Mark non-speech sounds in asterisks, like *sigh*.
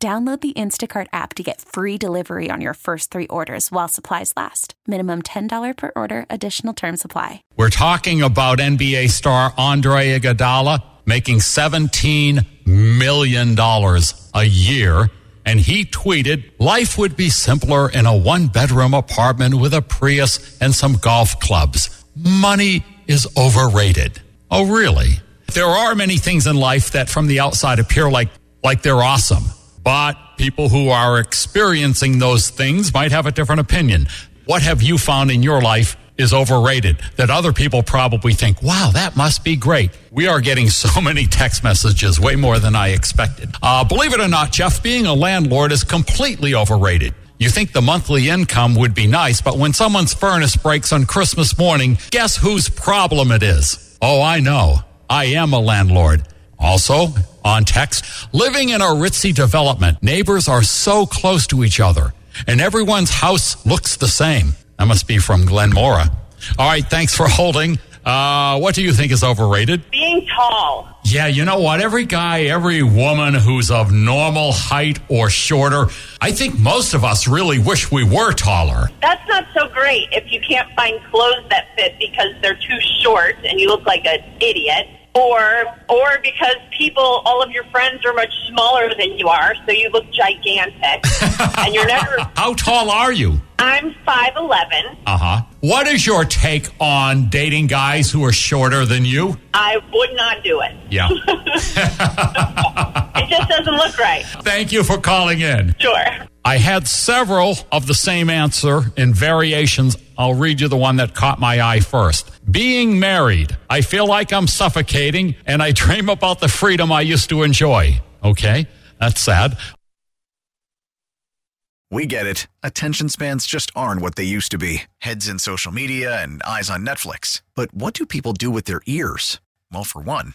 Download the Instacart app to get free delivery on your first three orders while supplies last. Minimum $10 per order, additional term supply. We're talking about NBA star Andre Iguodala making $17 million a year. And he tweeted, life would be simpler in a one bedroom apartment with a Prius and some golf clubs. Money is overrated. Oh, really? There are many things in life that from the outside appear like, like they're awesome. But people who are experiencing those things might have a different opinion. What have you found in your life is overrated that other people probably think, wow, that must be great. We are getting so *laughs* many text messages, way more than I expected. Uh, believe it or not, Jeff, being a landlord is completely overrated. You think the monthly income would be nice, but when someone's furnace breaks on Christmas morning, guess whose problem it is? Oh, I know. I am a landlord. Also, on text, living in a ritzy development, neighbors are so close to each other, and everyone's house looks the same. That must be from Glenmora. All right, thanks for holding. Uh, what do you think is overrated? Being tall. Yeah, you know what? Every guy, every woman who's of normal height or shorter, I think most of us really wish we were taller. That's not so great if you can't find clothes that fit because they're too short and you look like an idiot or or because people all of your friends are much smaller than you are so you look gigantic *laughs* and you're never How tall are you? i'm 5'11 Uh-huh. What is your take on dating guys who are shorter than you? i would not do it Yeah. *laughs* it just doesn't look right Thank you for calling in. sure I had several of the same answer in variations. I'll read you the one that caught my eye first. Being married. I feel like I'm suffocating and I dream about the freedom I used to enjoy. Okay. That's sad. We get it. Attention spans just aren't what they used to be heads in social media and eyes on Netflix. But what do people do with their ears? Well, for one,